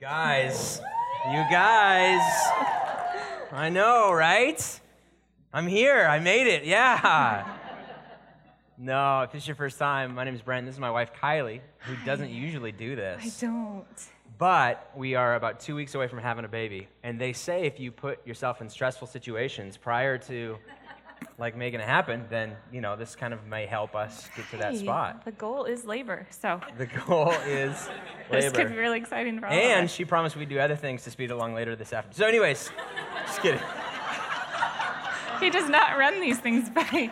Guys, you guys. I know, right? I'm here. I made it. Yeah. No, if this is your first time, my name is Brent. This is my wife, Kylie, who doesn't usually do this. I don't. But we are about two weeks away from having a baby. And they say if you put yourself in stressful situations prior to like making it happen, then you know this kind of may help us get to that Hey, spot. The goal is labor, so The goal is labor. this could be really exciting for all of And she promised we'd do other things to speed along later this afternoon. So, anyways, just kidding. He does not run these things by,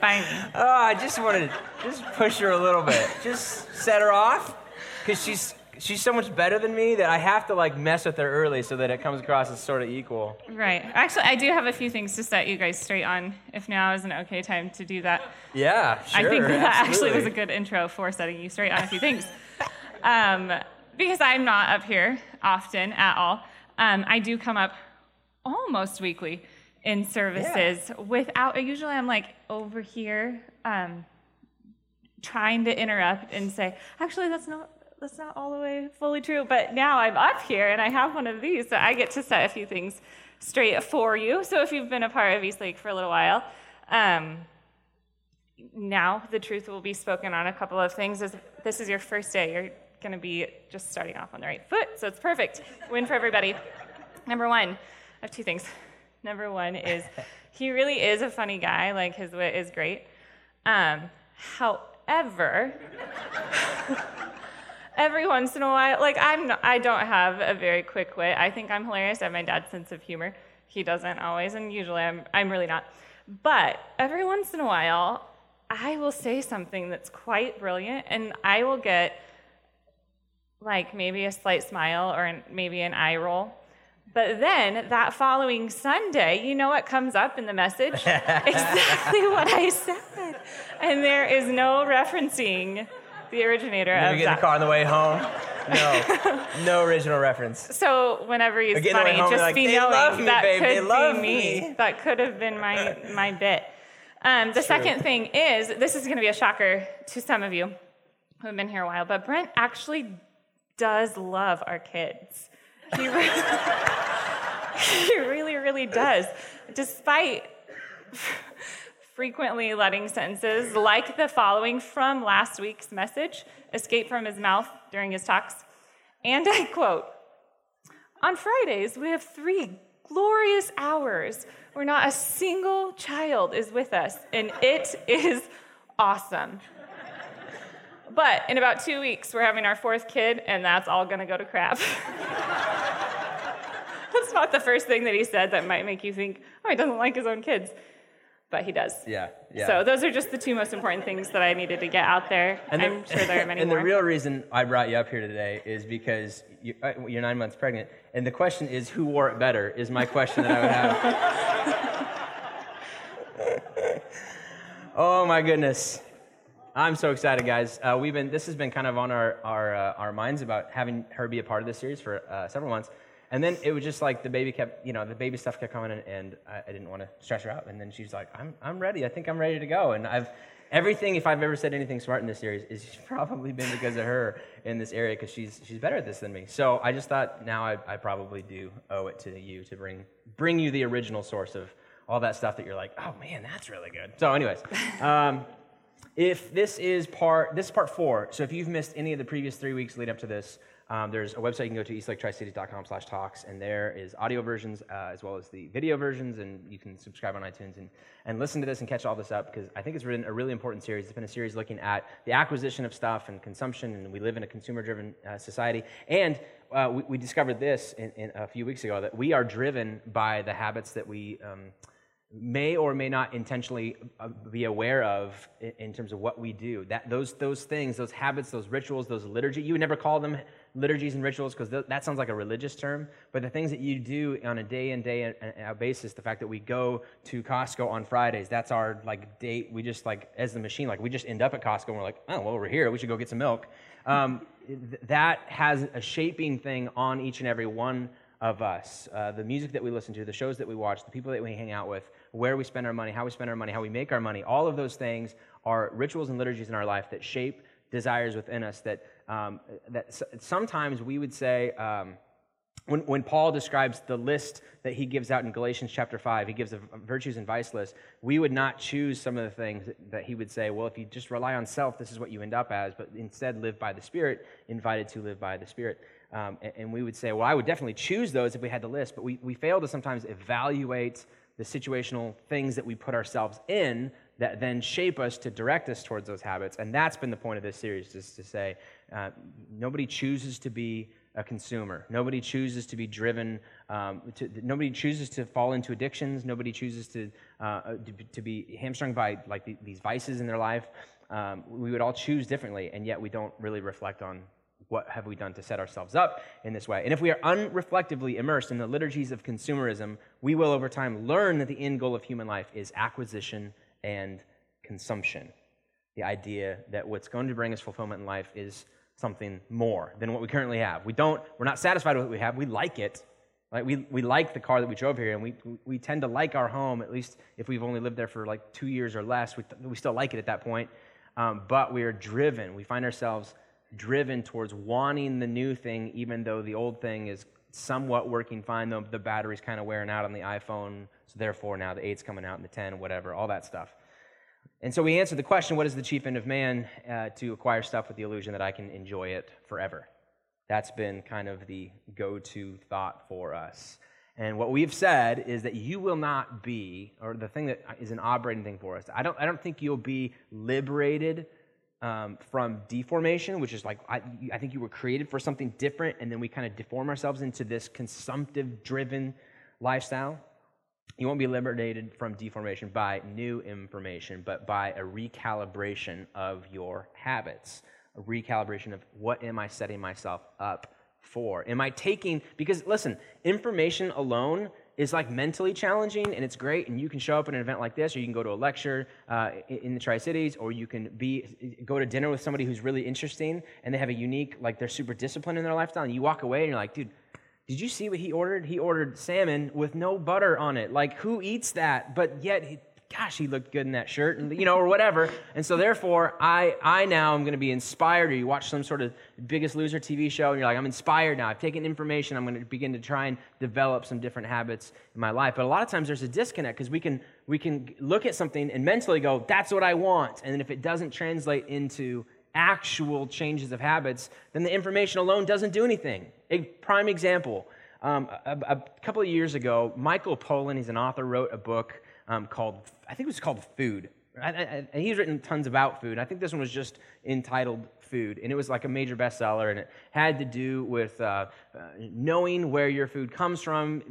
by me. Oh, I just wanted to just push her a little bit, just set her off, because she's she's so much better than me that I have to like mess with her early so that it comes across as sort of equal. Right. Actually, I do have a few things to set you guys straight on. If now is an okay time to do that, Yeah, sure. I think that actually was a good intro for setting you straight on a few things. Um, because I'm not up here often at all. Um, I do come up almost weekly in services yeah. without. Usually, I'm like over here. Um, trying to interrupt and say, actually, that's not that's not all the way fully true. But now I'm up here and I have one of these, so I get to set a few things straight for you. So if you've been a part of East Lake for a little while, um, now the truth will be spoken on a couple of things. This is your first day, you're going to be just starting off on the right foot, so it's perfect. Win for everybody. Number one, I have two things. Number one is he really is a funny guy. Like his wit is great. Um, however, every once in a while, like I'm, not, I don't have a very quick wit. I think I'm hilarious. I have my dad's sense of humor. He doesn't always, and usually I'm, I'm really not. But every once in a while, I will say something that's quite brilliant, and I will get like maybe a slight smile or an, maybe an eye roll. But then that following Sunday, you know what comes up in the message? exactly what I said. And there is no referencing the originator Never of get in the that. car on the way home. No, no original reference. So whenever he's Or getting away funny, just like, be "They knowing love me, that babe, could they love be me. me." That could have been my my bit. Um, the second thing is this is going to be a shocker to some of you who have been here a while, but Brent actually does love our kids. He really, he really, really does, despite frequently letting sentences like the following from last week's message escape from his mouth during his talks. And I quote On Fridays, we have three glorious hours where not a single child is with us, and it is awesome. But in about two weeks, we're having our fourth kid, and that's all gonna go to crap. that's not the first thing that he said that might make you think, oh, he doesn't like his own kids. But he does. Yeah, yeah. So those are just the two most important things that I needed to get out there. And I'm sure there are many and more. And the real reason I brought you up here today is because you, uh, you're nine months pregnant, and the question is, who wore it better? Is my question that I would have. oh my goodness, I'm so excited, guys. Uh, we've been this has been kind of on our our uh, our minds about having her be a part of this series for uh, several months. And then it was just like the baby kept, you know, the baby stuff kept coming, and, and I, I didn't want to stress her out. And then she's like, "I'm, I'm ready. I think I'm ready to go." And I've, everything. If I've ever said anything smart in this series, is probably been because of her in this area, because she's, she's better at this than me. So I just thought now I, I probably do owe it to you to bring, bring you the original source of all that stuff that you're like, "Oh man, that's really good." So, anyways. Um, if this is part, this is part four. So if you've missed any of the previous three weeks lead up to this, um, there's a website you can go to, eastlaketricities.com slash talks, and there is audio versions uh, as well as the video versions, and you can subscribe on iTunes and, and listen to this and catch all this up because I think it's been a really important series. It's been a series looking at the acquisition of stuff and consumption, and we live in a consumer-driven uh, society. And uh, we, we discovered this in, in a few weeks ago that we are driven by the habits that we um, may or may not intentionally uh, be aware of in, terms of what we do. That those those things, those habits, those rituals, those liturgy. You would never call them liturgies and rituals because th- that sounds like a religious term. But the things that you do on a day in day basis, the fact that we go to Costco on Fridays, that's our like date. We just like as the machine, like we just end up at Costco and we're like, oh well, we're here. We should go get some milk. Um, th- that has a shaping thing on each and every one of us. Uh, the music that we listen to, the shows that we watch, the people that we hang out with, where we spend our money, how we spend our money, how we make our money, all of those things are rituals and liturgies in our life that shape desires within us that um, that sometimes we would say, um, when, when Paul describes the list that he gives out in Galatians chapter 5, he gives a virtues and vice list, we would not choose some of the things that he would say, well, if you just rely on self, this is what you end up as, but instead live by the Spirit, invited to live by the Spirit. Um, and, and, we would say, well, I would definitely choose those if we had the list, but we, we fail to sometimes evaluate the situational things that we put ourselves in that then shape us to direct us towards those habits. And that's been the point of this series, is to say uh, nobody chooses to be a consumer. Nobody chooses to be driven, um, to, nobody chooses to fall into addictions. Nobody chooses to, uh, to, to, be hamstrung by like the, these vices in their life. Um, we would all choose differently, and yet we don't really reflect on what have we done to set ourselves up in this way. And if we are unreflectively immersed in the liturgies of consumerism, we will over time learn that the end goal of human life is acquisition and consumption. The idea that what's going to bring us fulfillment in life is something more than what we currently have. We don't, we're not satisfied with what we have. We like it. Like we, we like the car that we drove here, and we, we tend to like our home, at least if we've only lived there for like two years or less. We, we still like it at that point. Um, but we are driven. We find ourselves driven towards wanting the new thing, even though the old thing is somewhat working fine, though the battery's kind of wearing out on the iPhone. So therefore, now the 8's coming out and the 10, whatever, all that stuff. And so we answer the question what is the chief end of man uh, to acquire stuff with the illusion that I can enjoy it forever? That's been kind of the go to thought for us. And what we've said is that you will not be, or the thing that is an operating thing for us, I don't, I don't think you'll be liberated um, from deformation, which is like, I, I think you were created for something different, and then we kind of deform ourselves into this consumptive driven lifestyle. You won't be liberated from deformation by new information, but by a recalibration of your habits, a recalibration of what am I setting myself up for? Am I taking, because listen, information alone is like mentally challenging and it's great and you can show up at an event like this or you can go to a lecture uh, in the tri-cities or you can be go to dinner with somebody who's really interesting and they have a unique like they're super disciplined in their lifestyle and you walk away and you're like dude did you see what he ordered? He ordered salmon with no butter on it. Like, who eats that? But yet, he, gosh, he looked good in that shirt, and you know, or whatever. And so, therefore, I, I now am going to be inspired. Or you watch some sort of Biggest Loser TV show, and you're like, I'm inspired now. I've taken information. I'm going to begin to try and develop some different habits in my life. But a lot of times, there's a disconnect because we can we can look at something and mentally go, "That's what I want," and then if it doesn't translate into actual changes of habits, then the information alone doesn't do anything. A prime example um, a, a, couple of years ago, Michael Pollan, he's an author, wrote a book um, called, I think it was called Food. And he's written tons about food. I think this one was just entitled Food, and it was like a major bestseller, and it had to do with uh, uh, knowing where your food comes from,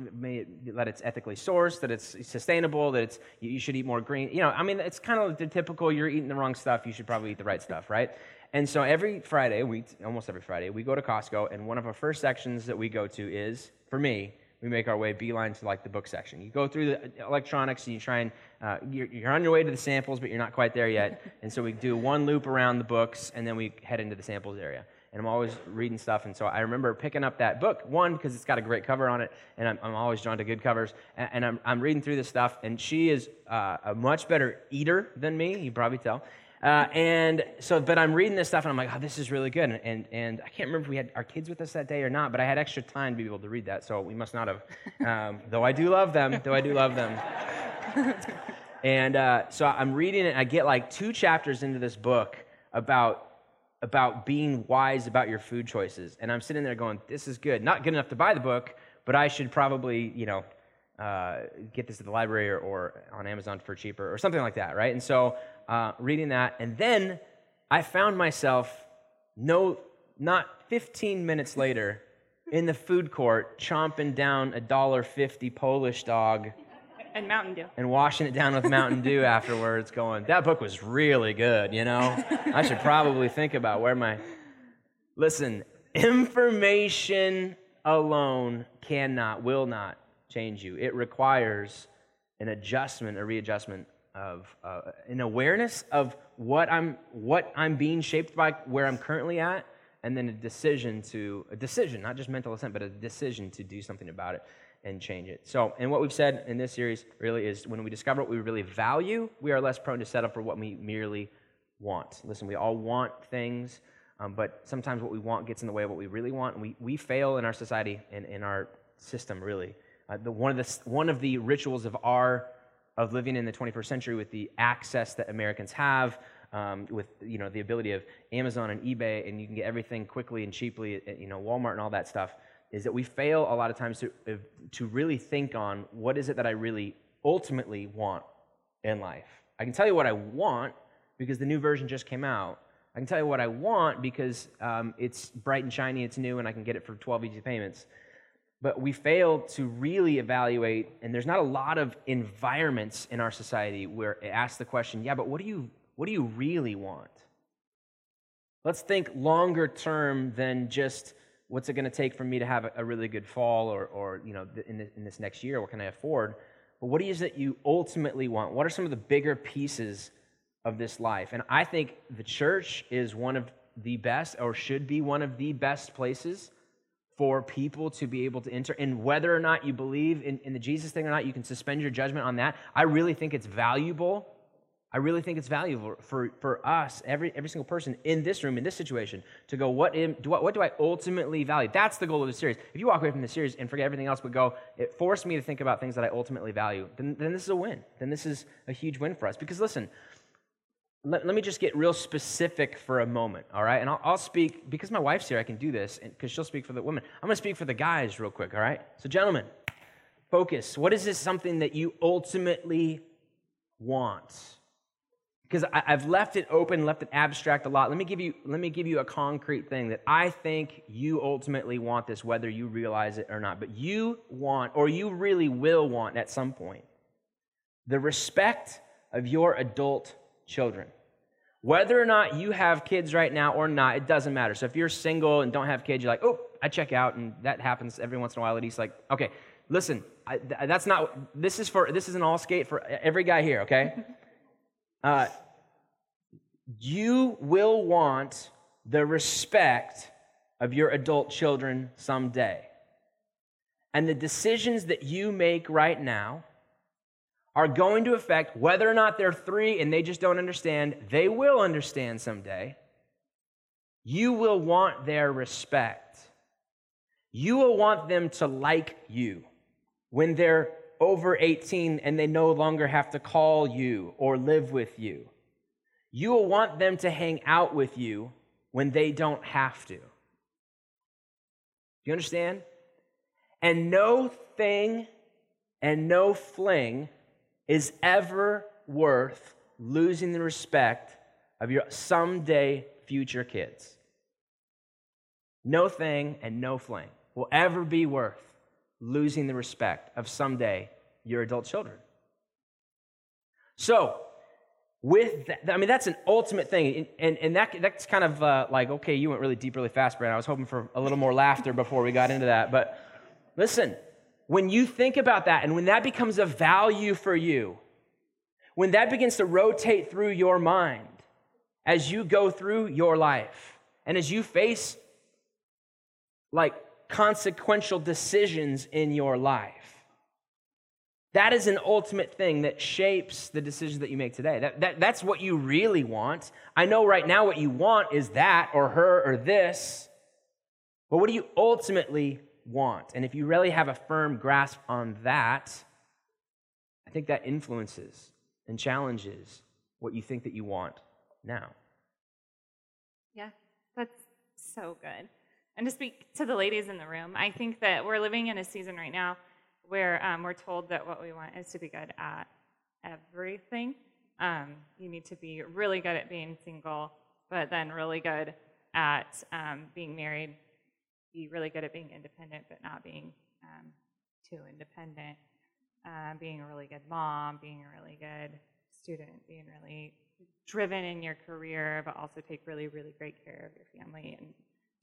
that it's ethically sourced, that it's sustainable, that it's you should eat more green. You know, I mean, it's kind of the typical: you're eating the wrong stuff, you should probably eat the right stuff, right? And so every Friday, we almost every Friday, we go to Costco, and one of our first sections that we go to is, for me, we make our way beeline to like the book section. You go through the electronics and you try and uh, you're, you're, on your way to the samples, but you're not quite there yet. And so we do one loop around the books, and then we head into the samples area. And I'm always reading stuff, and so I remember picking up that book one because it's got a great cover on it, and I'm, I'm always drawn to good covers. And, and I'm, I'm, reading through this stuff, and she is uh, a much better eater than me. You probably tell. Uh, and so, but I'm reading this stuff and I'm like, oh, this is really good. And, and, and, I can't remember if we had our kids with us that day or not, but I had extra time to be able to read that. So we must not have, um, though I do love them, though I do love them. and uh, so I'm reading it. I get like two chapters into this book about about being wise about your food choices. And I'm sitting there going, this is good. Not good enough to buy the book, but I should probably, you know, uh, get this at the library or, or, on Amazon for cheaper or something like that, right? And so uh, reading that, and then I found myself no, not 15 minutes later in the food court chomping down a dollar fifty Polish dog. And Mountain Dew. And washing it down with Mountain Dew afterwards, going, that book was really good, you know? I should probably think about where my. Listen, information alone cannot, will not change you. It requires an adjustment, a readjustment of uh, an awareness of what I'm what I'm being shaped by, where I'm currently at, and then a decision to a decision, not just mental assent, but a decision to do something about it and change it. So, and what we've said in this series really is when we discover what we really value, we are less prone to settle for what we merely want. Listen, we all want things. Um, but sometimes what we want gets in the way of what we really want. And we, we fail in our society and in our system, really. Uh, the, one, of the, one of the rituals of our of living in the 21st century with the access that Americans have, um, with you know the ability of Amazon and eBay, and you can get everything quickly and cheaply, at, you know Walmart and all that stuff, is that we fail a lot of times to to really think on what is it that I really ultimately want in life. I can tell you what I want because the new version just came out. I can tell you what I want because um, it's bright and shiny, it's new, and I can get it for 12 easy payments. But we fail to really evaluate, and there's not a lot of environments in our society where it asks the question, yeah, but what do you, what do you really want? Let's think longer term than just what's it going to take for me to have a, really good fall or, or you know, in, in this next year, what can I afford? But what is it you ultimately want? What are some of the bigger pieces of this life. And I think the church is one of the best, or should be one of the best places for people to be able to enter. And whether or not you believe in, in the Jesus thing or not, you can suspend your judgment on that. I really think it's valuable. I really think it's valuable for, for us, every, every single person in this room, in this situation, to go, what, in, do I, what do I ultimately value? That's the goal of the series. If you walk away from the series and forget everything else but go, it forced me to think about things that I ultimately value, then, then this is a win. Then this is a huge win for us. Because listen, let, let, me just get real specific for a moment, all right? And I'll, I'll speak, because my wife's here, I can do this, because she'll speak for the women. I'm going to speak for the guys real quick, all right? So, gentlemen, focus. What is this something that you ultimately want? Because I, I've left it open, left it abstract a lot. Let me give you, let me give you a concrete thing that I think you ultimately want this, whether you realize it or not. But you want, or you really will want at some point, the respect of your adult children. Whether or not you have kids right now or not, it doesn't matter. So if you're single and don't have kids, you're like, oh, I check out, and that happens every once in a while. And he's like, okay, listen, I, that's not. This is for. This is an all skate for every guy here. Okay. Uh, you will want the respect of your adult children someday. And the decisions that you make right now are going to affect whether or not they're three and they just don't understand, they will understand someday. You will want their respect. You will want them to like you when they're over 18 and they no longer have to call you or live with you. You will want them to hang out with you when they don't have to. Do you understand? And no thing and no fling is ever worth losing the respect of your someday future kids. No thing and no flame will ever be worth losing the respect of someday your adult children. So, with that, I mean, that's an ultimate thing. And, and that, that's kind of uh, like, okay, you went really deep, really fast, Brandon. I was hoping for a little more laughter before we got into that. But listen, when you think about that and when that becomes a value for you, when that begins to rotate through your mind as you go through your life and as you face like consequential decisions in your life, that is an ultimate thing that shapes the decisions that you make today. That, that, that's what you really want. I know right now what you want is that or her or this. But what do you ultimately want. And if you really have a firm grasp on that, I think that influences and challenges what you think that you want now. Yeah, that's so good. And to speak to the ladies in the room, I think that we're living in a season right now where um, we're told that what we want is to be good at everything. Um, you need to be really good at being single, but then really good at um, being married, be really good at being independent, but not being um, too independent, uh, being a really good mom, being a really good student, being really driven in your career, but also take really, really great care of your family and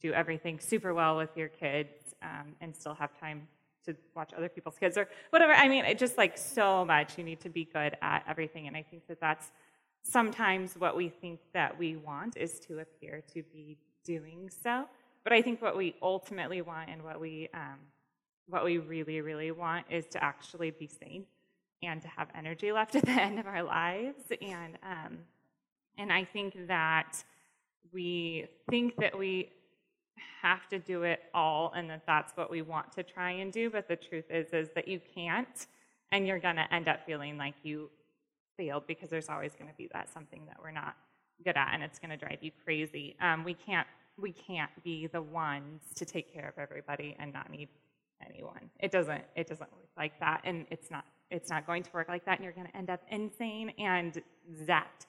do everything super well with your kids um, and still have time to watch other people's kids or whatever. I mean, it just like so much. You need to be good at everything. And I think that that's sometimes what we think that we want is to appear to be doing so. But I think what we ultimately want and what we um, what we really, really want is to actually be sane and to have energy left at the end of our lives. And um, and I think that we think that we have to do it all and that that's what we want to try and do but the truth is is that you can't and you're going to end up feeling like you failed because there's always going to be that something that we're not good at and it's going to drive you crazy um, we can't we can't be the ones to take care of everybody and not need anyone. It doesn't it doesn't work like that and it's not it's not going to work like that and you're going to end up insane and zapped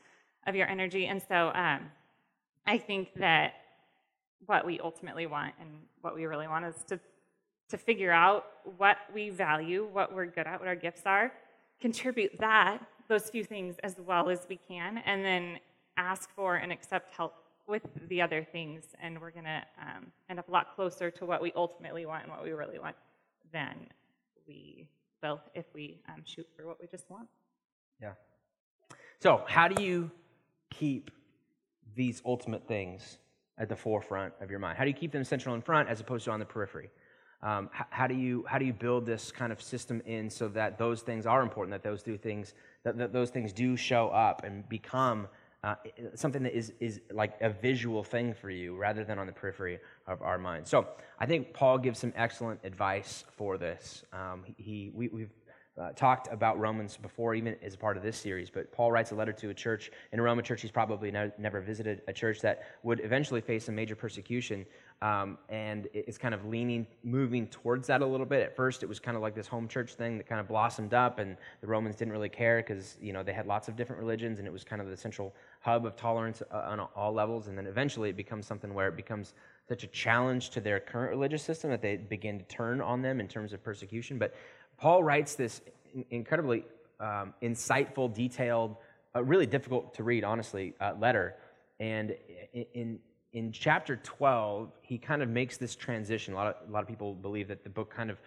of your energy and so um, i think that what we ultimately want and what we really want is to to figure out what we value what we're good at what our gifts are contribute that those few things as well as we can and then ask for and accept help with the other things and we're going to um, end up a lot closer to what we ultimately want and what we really want than we will if we um, shoot for what we just want. Yeah. So how do you keep these ultimate things at the forefront of your mind? How do you keep them central in front as opposed to on the periphery? Um, how, how, do you how do you build this kind of system in so that those things are important that those do things that, that those things do show up and become uh, something that is, is like a visual thing for you rather than on the periphery of our mind. So I think Paul gives some excellent advice for this. Um, he, we, we've uh, talked about Romans before, even as a part of this series, but Paul writes a letter to a church. In a Roman church, he's probably ne- never visited a church that would eventually face some major persecution. Um, and it's kind of leaning, moving towards that a little bit. At first, it was kind of like this home church thing that kind of blossomed up, and the Romans didn't really care because you know they had lots of different religions, and it was kind of the central hub of tolerance uh, on all levels. And then eventually, it becomes something where it becomes such a challenge to their current religious system that they begin to turn on them in terms of persecution. But Paul writes this incredibly um, insightful, detailed, uh, really difficult to read, honestly, uh, letter. And in, in chapter 12, he kind of makes this transition. A lot, of, a lot of people believe that the book kind of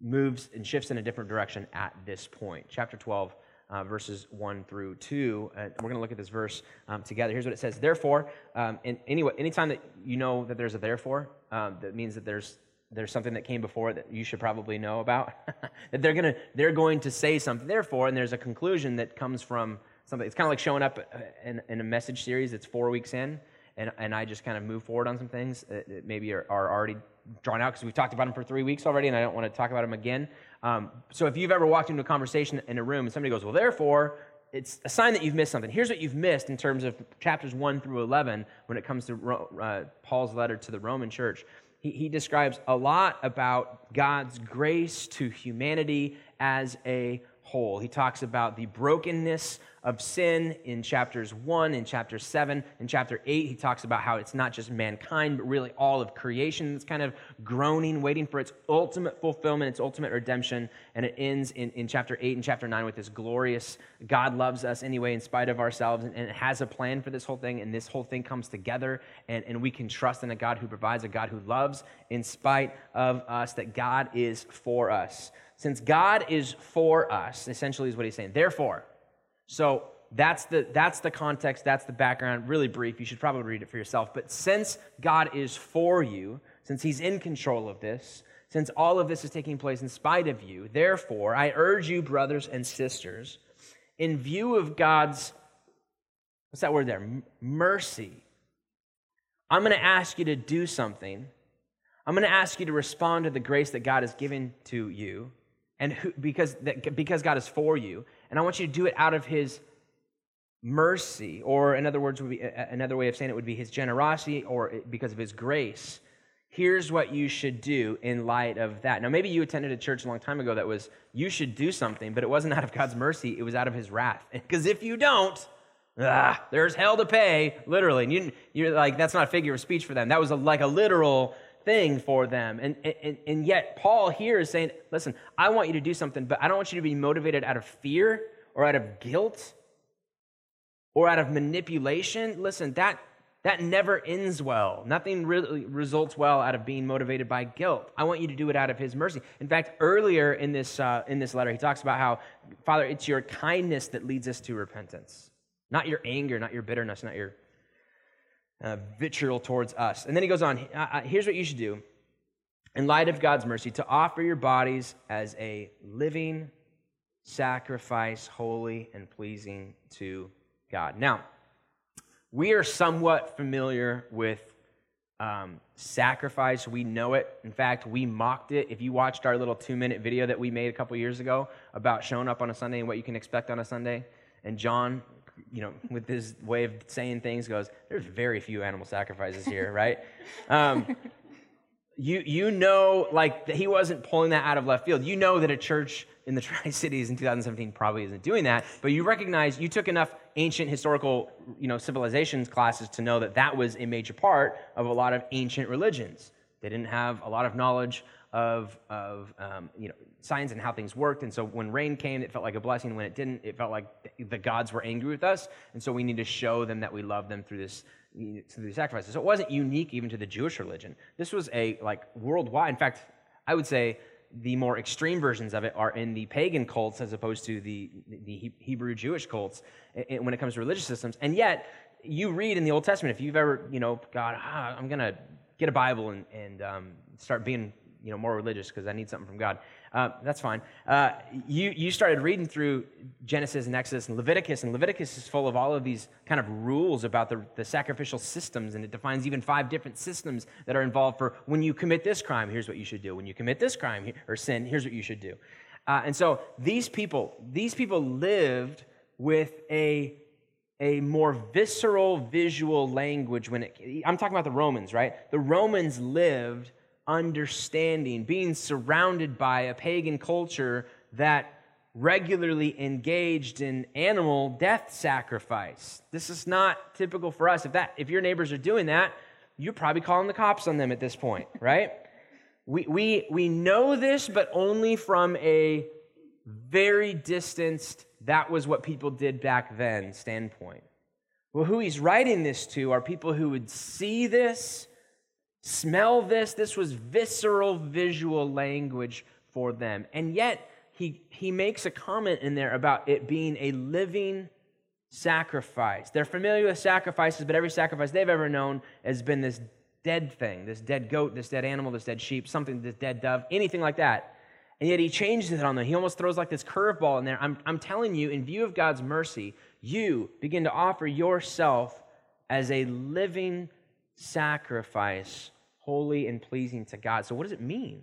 moves and shifts in a different direction at this point. Chapter 12, uh, verses 1 through 2. Uh, we're going to look at this verse um, together. Here's what it says Therefore, um, and anyway, anytime that you know that there's a therefore, um, that means that there's there's something that came before that you should probably know about that they're going to they're going to say something therefore and there's a conclusion that comes from something it's kind of like showing up uh, in, in a message series that's four weeks in and, and I just kind of move forward on some things that maybe are, are already drawn out because we've talked about them for three weeks already, and I don't want to talk about them again. Um, so if you've ever walked into a conversation in a room and somebody goes, well, therefore, it's a sign that you've missed something. Here's what you've missed in terms of chapters 1 through 11 when it comes to uh, Paul's letter to the Roman church. He, he describes a lot about God's grace to humanity as a whole. He talks about the brokenness of sin in chapters 1 in chapter 7 in chapter 8 he talks about how it's not just mankind but really all of creation that's kind of groaning waiting for its ultimate fulfillment its ultimate redemption. And it ends in, in chapter 8 and chapter 9 with this glorious god loves us anyway in spite of ourselves and, and has a plan for this whole thing and this whole thing comes together and, and we can trust in a god who provides a god who loves in spite of us that god is for us. Since god is for us essentially is what he's saying. Therefore so that's the, that's the context, that's the background, really brief. You should probably read it for yourself. But since God is for you, since He's in control of this, since all of this is taking place in spite of you, therefore, I urge you, brothers and sisters, in view of God's, what's that word there? Mercy. I'm going to ask you to do something. I'm going to ask you to respond to the grace that God has given to you, and who, because, that, because God is for you. And I want you to do it out of his mercy, or in other words, would be, another way of saying it would be his generosity or because of his grace. Here's what you should do in light of that. Now, maybe you attended a church a long time ago that was, you should do something, but it wasn't out of God's mercy, it was out of his wrath. Because if you don't, ah, there's hell to pay, literally. And you, you're like, that's not a figure of speech for them. That was a, like a literal thing for them. And, and, and yet, Paul here is saying, listen, I want you to do something, but I don't want you to be motivated out of fear or out of guilt or out of manipulation. Listen, that, that never ends well. Nothing really results well out of being motivated by guilt. I want you to do it out of his mercy. In fact, earlier in this, uh, in this letter, he talks about how, Father, it's your kindness that leads us to repentance, not your anger, not your bitterness, not your uh, vitriol towards us. And then he goes on here's what you should do in light of God's mercy to offer your bodies as a living sacrifice, holy and pleasing to God. Now, we are somewhat familiar with um, sacrifice. We know it. In fact, we mocked it. If you watched our little two minute video that we made a couple years ago about showing up on a Sunday and what you can expect on a Sunday, and John, you know, with his way of saying things, goes, There's very few animal sacrifices here, right? Um, you, you know, like, he wasn't pulling that out of left field. You know that a church in the Tri Cities in 2017 probably isn't doing that, but you recognize you took enough ancient historical you know, civilizations classes to know that that was a major part of a lot of ancient religions. They didn't have a lot of knowledge of, of um, you know, science and how things worked. And so when rain came, it felt like a blessing. When it didn't, it felt like the gods were angry with us. And so we need to show them that we love them through this through the sacrifices. So it wasn't unique even to the Jewish religion. This was a like worldwide. In fact, I would say the more extreme versions of it are in the pagan cults as opposed to the, the Hebrew Jewish cults when it comes to religious systems. And yet, you read in the Old Testament, if you've ever, you know, God, ah, I'm going to get a Bible and, and um, start being, you know, more religious because I need something from God. Uh, that's fine. Uh, you, you started reading through Genesis and Exodus and Leviticus, and Leviticus is full of all of these kind of rules about the, the sacrificial systems, and it defines even five different systems that are involved for when you commit this crime, here's what you should do. When you commit this crime or sin, here's what you should do. Uh, and so these people, these people lived with a a more visceral visual language when it i'm talking about the romans right the romans lived understanding, being surrounded by a pagan culture that regularly engaged in animal death sacrifice. This is not typical for us. If that if your neighbors are doing that, you're probably calling the cops on them at this point, right? we, we, we know this, but only from a very distanced, that was what people did back then standpoint. Well, who he's writing this to are people who would see this Smell this. This was visceral visual language for them. And yet, he, he makes a comment in there about it being a living sacrifice. They're familiar with sacrifices, but every sacrifice they've ever known has been this dead thing this dead goat, this dead animal, this dead sheep, something, this dead dove, anything like that. And yet he changes it on them. He almost throws like this curveball in there. I'm, I'm telling you, in view of God's mercy, you begin to offer yourself as a living sacrifice holy and pleasing to God. So, what does it mean?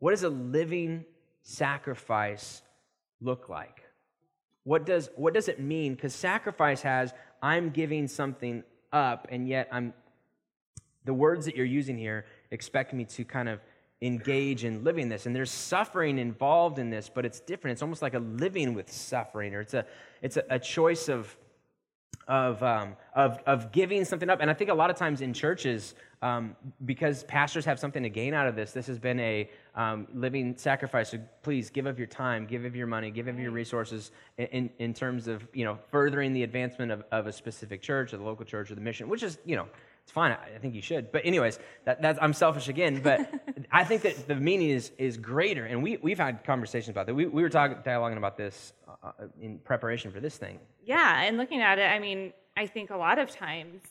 What does a living sacrifice look like? What does, what does it mean? Because sacrifice has, I'm giving something up, and yet I'm, the words that you're using here expect me to kind of engage in living this. And there's suffering involved in this, but it's different. It's almost like a living with suffering, or it's a, it's a, a choice of, of, um, of, of giving something up. And I think a lot of times in churches, um, because pastors have something to gain out of this, this has been a um, living sacrifice. So please give of your time, give of your money, give of your resources in, in, terms of you know furthering the advancement of, of a specific church or the local church or the mission, which is you know it's fine. I, I think you should. But anyways, that, that's, I'm selfish again. But I think that the meaning is is greater, and we we've had conversations about that. We we were talking dialoguing about this uh, uh, in preparation for this thing. Yeah, and looking at it, I mean, I think a lot of times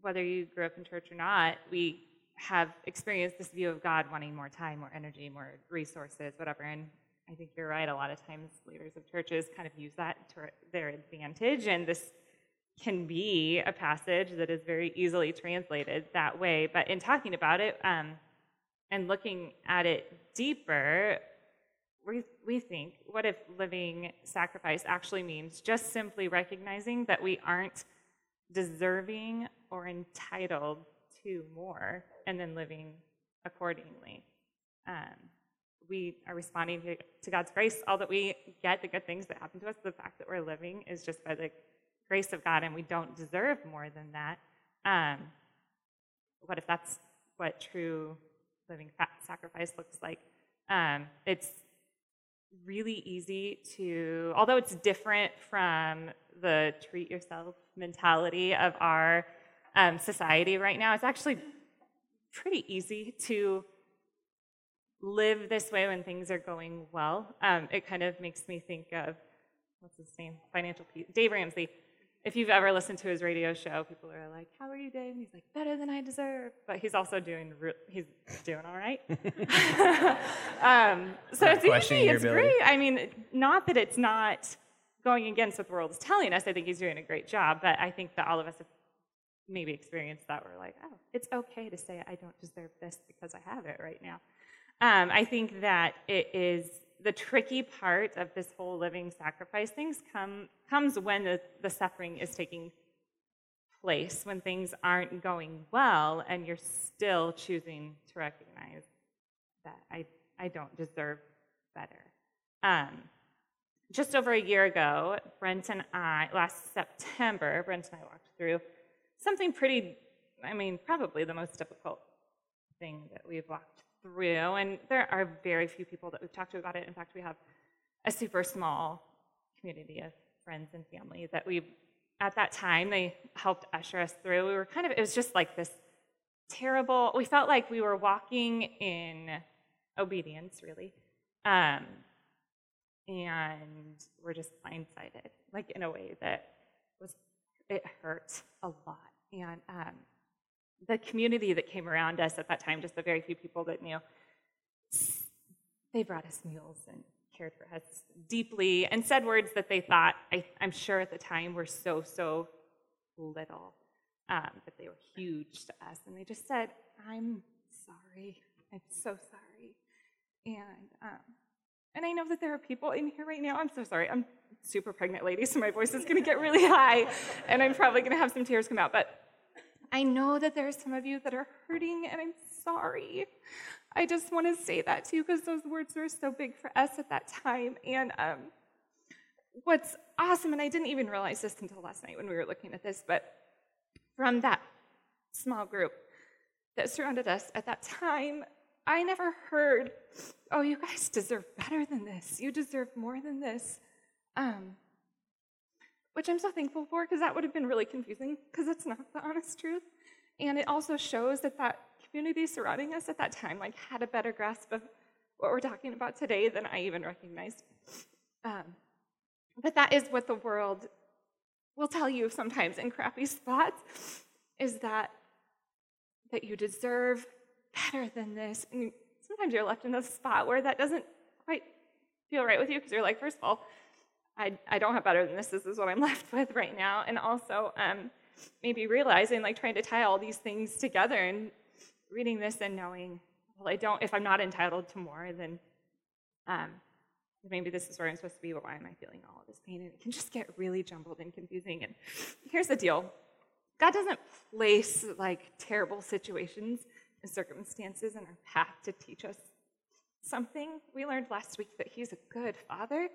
whether you grew up in church or not, we have experienced this view of God wanting more time, more energy, more resources, whatever. And I think you're right. A lot of times, leaders of churches kind of use that to their advantage. And this can be a passage that is very easily translated that way. But in talking about it um, and looking at it deeper, we, we think what if living sacrifice actually means just simply recognizing that we aren't deserving or entitled to more and then living accordingly. Um, we are responding to, to, God's grace. All that we get, the good things that happen to us, the fact that we're living is just by the grace of God, and we don't deserve more than that. Um, what if that's what true living sacrifice looks like? Um, it's really easy to, although it's different from the treat yourself mentality of our um, society right now, it's actually pretty easy to live this way when things are going well. Um, it kind of makes me think of what's his name? Financial Peace, Dave Ramsey. If you've ever listened to his radio show, people are like, "How are you, Dave?" And he's like, "Better than I deserve," but he's also doing re- he's doing all right. um, so not it's easy. It's great. I mean, not that it's not going against what the world is telling us. I think he's doing a great job, but I think that all of us have maybe experienced that We're like, oh, it's okay to say I don't deserve this because I have it right now. Um, I think that it is the tricky part of this whole living sacrifice things come, comes when the, the suffering is taking place, when things aren't going well, and you're still choosing to recognize that I, I don't deserve better. Um, just over a year ago, Brent and I, last September, Brent and I walked through something pretty, I mean, probably the most difficult thing that we've walked through. And there are very few people that we've talked to about it. In fact, we have a super small community of friends and family that we, at that time, they helped usher us through. We were kind of, it was just like this terrible, we felt like we were walking in obedience, really. Um, and we're just blindsided, like in a way that was, it hurt a lot. And um, the community that came around us at that time, just the very few people that knew, they brought us meals and cared for us deeply and said words that they thought, I, am sure at the time, were so, so little, um, but they were huge to us. And they just said, I'm sorry. I'm so sorry. And, um, and I know that there are people in here right now. I'm so sorry. I'm super pregnant lady, so my voice is going to get really high, and I'm probably going to have some tears come out. But I know that there are some of you that are hurting, and I'm sorry. I just want to say that to you because those words were so big for us at that time. And um, what's awesome, and I didn't even realize this until last night when we were looking at this, but from that small group that surrounded us at that time, I never heard, oh, you guys deserve better than this. You deserve more than this. Um, which I'm so thankful for because that would have been really confusing because it's not the honest truth. And it also shows that that community surrounding us at that time like had a better grasp of what we're talking about today than I even recognized. Um, but that is what the world will tell you sometimes in crappy spots is that that you deserve better than this. And sometimes you're left in a spot where that doesn't quite feel right with you because you're like, first of all, I, I don't have better than this. This is what I'm left with right now. And also, um, maybe realizing, like, trying to tie all these things together and reading this and knowing, well, I don't, if I'm not entitled to more, then um, maybe this is where I'm supposed to be, but why am I feeling all of this pain? And it can just get really jumbled and confusing. And here's the deal God doesn't place like terrible situations and circumstances in our path to teach us something. We learned last week that He's a good Father.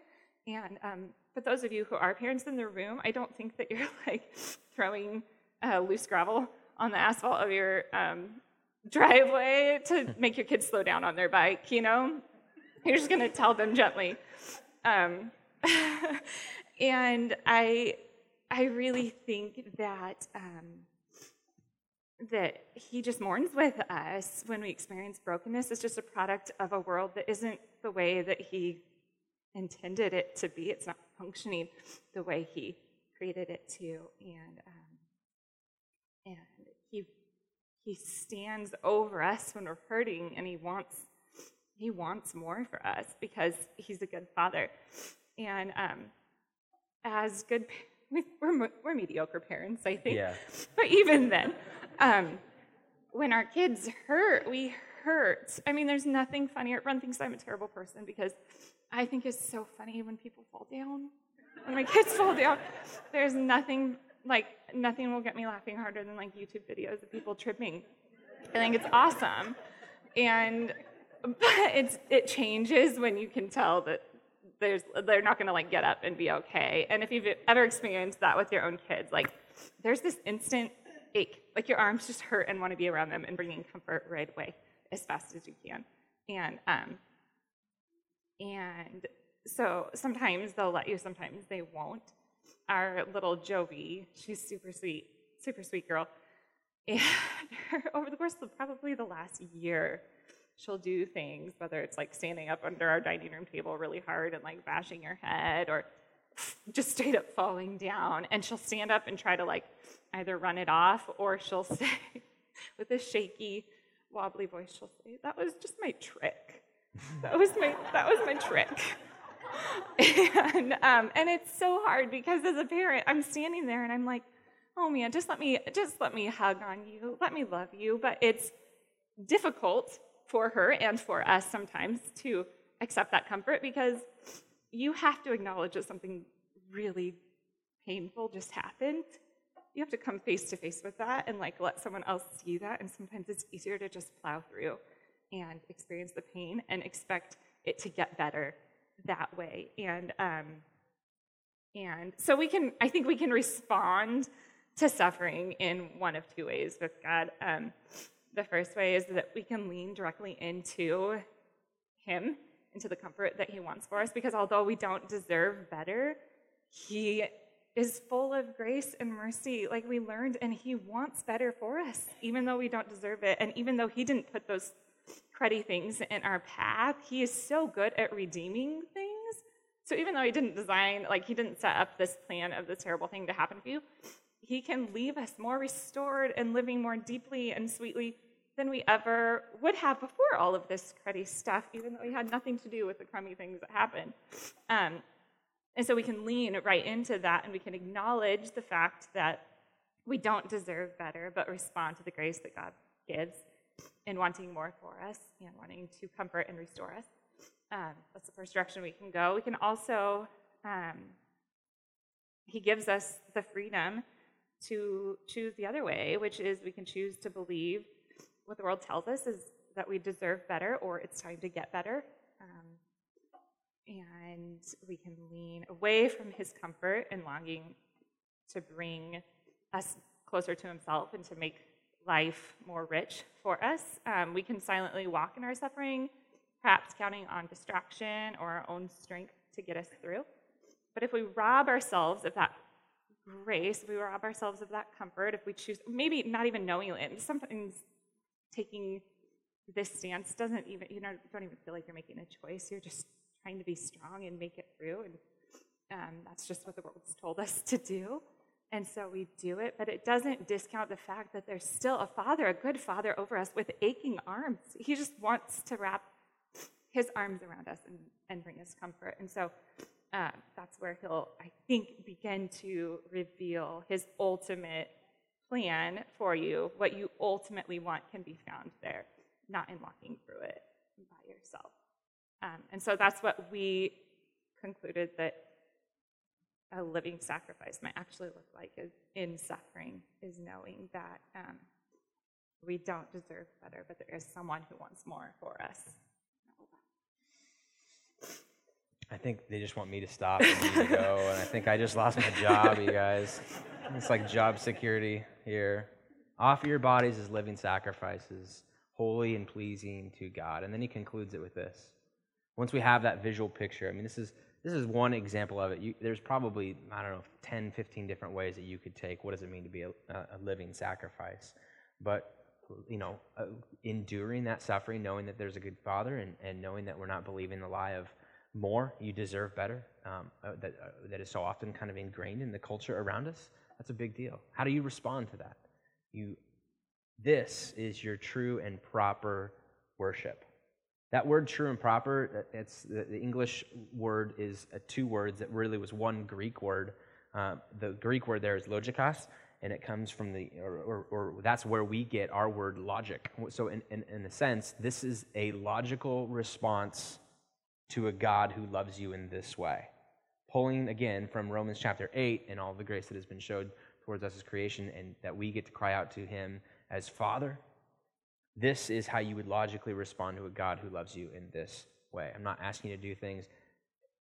And um, for those of you who are parents in the room, I don't think that you're like throwing uh, loose gravel on the asphalt of your um, driveway to make your kids slow down on their bike, you know? You're just gonna tell them gently. Um, and I, I really think that um, that he just mourns with us when we experience brokenness is just a product of a world that isn't the way that he intended it to be. It's not functioning the way he created it to, and um, and he he stands over us when we're hurting, and he wants he wants more for us because he's a good father, and um, as good. We're, we're mediocre parents, I think. Yeah. But even then, um, when our kids hurt, we hurt. I mean, there's nothing funnier. Ron thinks I'm a terrible person because I think it's so funny when people fall down. When my kids fall down, there's nothing like nothing will get me laughing harder than like YouTube videos of people tripping. I think it's awesome, and but it's it changes when you can tell that there's they're not going to like get up and be okay. And if you've ever experienced that with your own kids, like there's this instant ache, like your arms just hurt and want to be around them and bringing comfort right away as fast as you can. And um, and so sometimes they'll let you, sometimes they won't. Our little Jovi, she's super sweet, super sweet girl. And over the course of probably the last year, she'll do things, whether it's like standing up under our dining room table really hard and like bashing her head or just straight up falling down. And she'll stand up and try to like either run it off or she'll say, with a shaky, wobbly voice, she'll say, That was just my trick. That was my, that was my trick. and, um, and it's so hard because as a parent, I'm standing there and I'm like, oh man, just let me just let me hug on you, let me love you. But it's difficult for her and for us sometimes to accept that comfort because you have to acknowledge that something really painful just happened. You have to come face to face with that and like let someone else see that. And sometimes it's easier to just plow through and experience the pain and expect it to get better that way. And um, and so we can, I think we can respond to suffering in one of two ways with God. Um, the first way is that we can lean directly into Him, into the comfort that He wants for us, because although we don't deserve better, He is full of grace and mercy, like we learned, and He wants better for us, even though we don't deserve it. And even though He didn't put those cruddy things in our path, He is so good at redeeming things. So even though He didn't design, like He didn't set up this plan of this terrible thing to happen to you, He can leave us more restored and living more deeply and sweetly than we ever would have before all of this cruddy stuff, even though we had nothing to do with the crummy things that happened. Um, and so we can lean right into that and we can acknowledge the fact that we don't deserve better, but respond to the grace that God gives in wanting more for us and wanting to comfort and restore us. Um, that's the first direction we can go. We can also, um, He gives us the freedom to choose the other way, which is we can choose to believe what the world tells us is that we deserve better or it's time to get better. Um, and we can lean away from his comfort and longing to bring us closer to himself and to make life more rich for us. Um, we can silently walk in our suffering, perhaps counting on distraction or our own strength to get us through. But if we rob ourselves of that grace, if we rob ourselves of that comfort, if we choose, maybe not even knowing it, sometimes taking this stance doesn't even, you know, don't even feel like you're making a choice. You're just trying to be strong and make it through. And um, that's just what the world's told us to do. And so we do it, but it doesn't discount the fact that there's still a father, a good father over us with aching arms. He just wants to wrap his arms around us and, and bring us comfort. And so uh, that's where he'll, I think, begin to reveal his ultimate plan for you. What you ultimately want can be found there, not in walking through it by yourself. Um, and so that's what we concluded that a living sacrifice might actually look like is in suffering, is knowing that um, we don't deserve better, but there is someone who wants more for us. I think they just want me to stop and to go, and I think I just lost my job, you guys. It's like job security here. Offer your bodies as living sacrifices, holy and pleasing to God. And then he concludes it with this. Once we have that visual picture, I mean, this is this is one example of it. You, there's probably, I don't know, 10, 15 different ways that you could take what does it mean to be a, a living sacrifice. But, you know, uh, enduring that suffering, knowing that there's a good father and, and knowing that we're not believing the lie of more, you deserve better, um, uh, that, uh, that is so often kind of ingrained in the culture around us, that's a big deal. How do you respond to that? You, this is your true and proper worship. That word true and proper, uh, it's, the English word is two words that really was one Greek word. Uh, the Greek word there is logikos, and it comes from the, or, or, or, that's where we get our word logic. So, in, in, in a sense, this is a logical response to a God who loves you in this way. Pulling again from Romans chapter 8 and all the grace that has been showed towards us as creation, and that we get to cry out to Him as Father this is how you would logically respond to a God who loves you in this way. I'm not asking you to do things,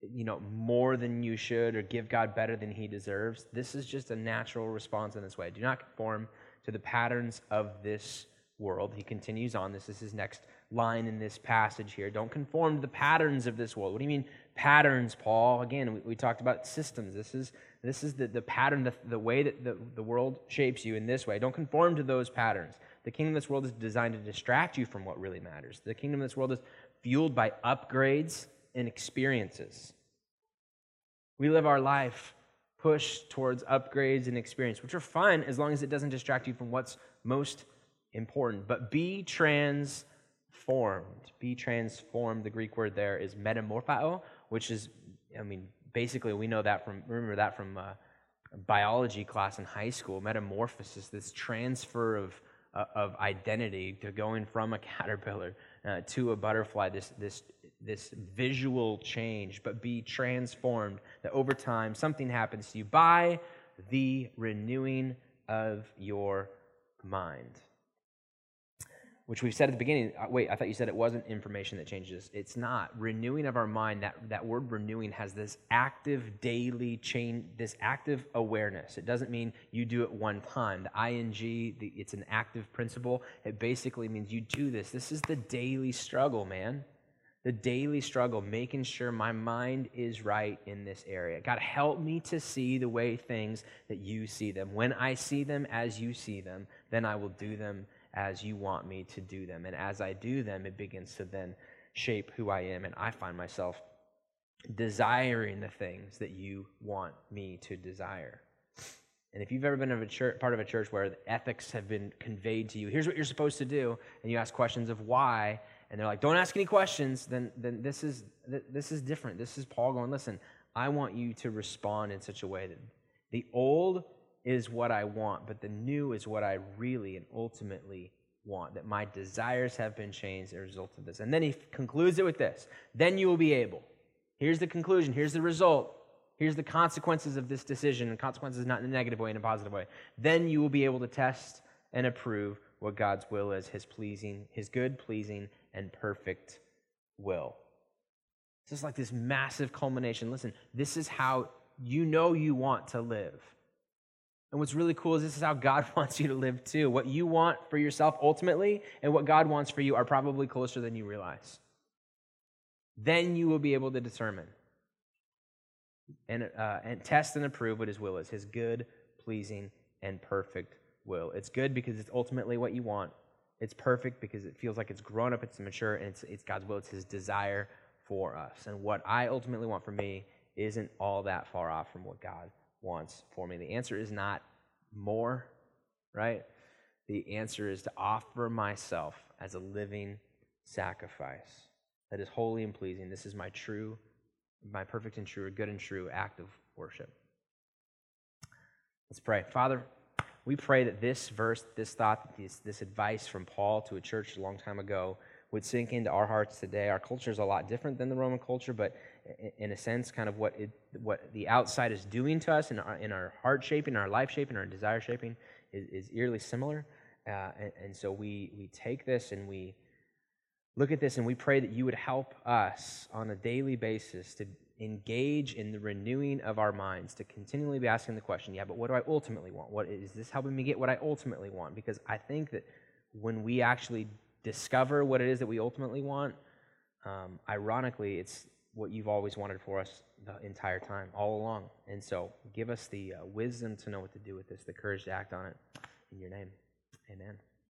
you know, more than you should or give God better than he deserves. This is just a natural response in this way. Do not conform to the patterns of this world. He continues on. This is his next line in this passage here. Don't conform to the patterns of this world. What do you mean patterns, Paul? Again, we, we talked about systems. This is this is the, the pattern, the, the way that the, the world shapes you in this way. Don't conform to those patterns. The kingdom of this world is designed to distract you from what really matters. The kingdom of this world is fueled by upgrades and experiences. We live our life pushed towards upgrades and experience, which are fun as long as it doesn't distract you from what's most important. But be transformed. Be transformed. The Greek word there is metamorphao, which is, I mean, basically we know that from, remember that from uh, biology class in high school, metamorphosis, this transfer of, of identity to going from a caterpillar uh, to a butterfly, this, this, this visual change, but be transformed, that over time something happens to you. By the renewing of your mind which we've said at the beginning. Uh, wait, I thought you said it wasn't information that changes. It's not. Renewing of our mind, that, that word renewing has this active daily change, this active awareness. It doesn't mean you do it one time. The ing, the, it's an active principle. It basically means you do this. This is the daily struggle, man. The daily struggle, making sure my mind is right in this area. God, help me to see the way things that you see them. When I see them as you see them, then I will do them as you want me to do them. And as I do them, it begins to then shape who I am. And I find myself desiring the things that you want me to desire. And if you've ever been of a church, part of a church where ethics have been conveyed to you, here's what you're supposed to do, and you ask questions of why, and they're like, don't ask any questions, then, then this, is, this is different. This is Paul going, listen, I want you to respond in such a way that the old is what I want, but the new is what I really and ultimately want. That my desires have been changed as a result of this. And then he concludes it with this Then you will be able. Here's the conclusion, here's the result. Here's the consequences of this decision, and consequences not in a negative way, in a positive way. Then you will be able to test and approve what God's will is, his pleasing, his good, pleasing, and perfect will. This is like this massive culmination. Listen, this is how you know you want to live. And what's really cool is this is how God wants you to live too. What you want for yourself ultimately and what God wants for you are probably closer than you realize. Then you will be able to determine and, uh, and test and approve what His will is His good, pleasing, and perfect will. It's good because it's ultimately what you want. It's perfect because it feels like it's grown up, it's mature, and it's, it's God's will. It's His desire for us. And what I ultimately want for me isn't all that far off from what God wants for me? The answer is not more, right? The answer is to offer myself as a living sacrifice that is holy and pleasing. This is my true, my perfect and true, good and true act of worship. Let's pray. Father, we pray that this verse, this thought, this, this advice from Paul to a church a long time ago would sink into our hearts today. Our culture is a lot different than the Roman culture, but in a sense, kind of what, it, what the outside is doing to us in our, in our heart shaping, our life shaping, our desire shaping is, is eerily similar. Uh, and, and so we, we take this and we look at this and we pray that you would help us on a daily basis to engage in the renewing of our minds, to continually be asking the question, yeah, but what do I ultimately want? What is this helping me get what I ultimately want? Because I think that when we actually discover what it is that we ultimately want, um, ironically, it's what you've always wanted for us the entire time, all along. And so give us the uh, wisdom to know what to do with this, the courage to act on it. In your name, amen.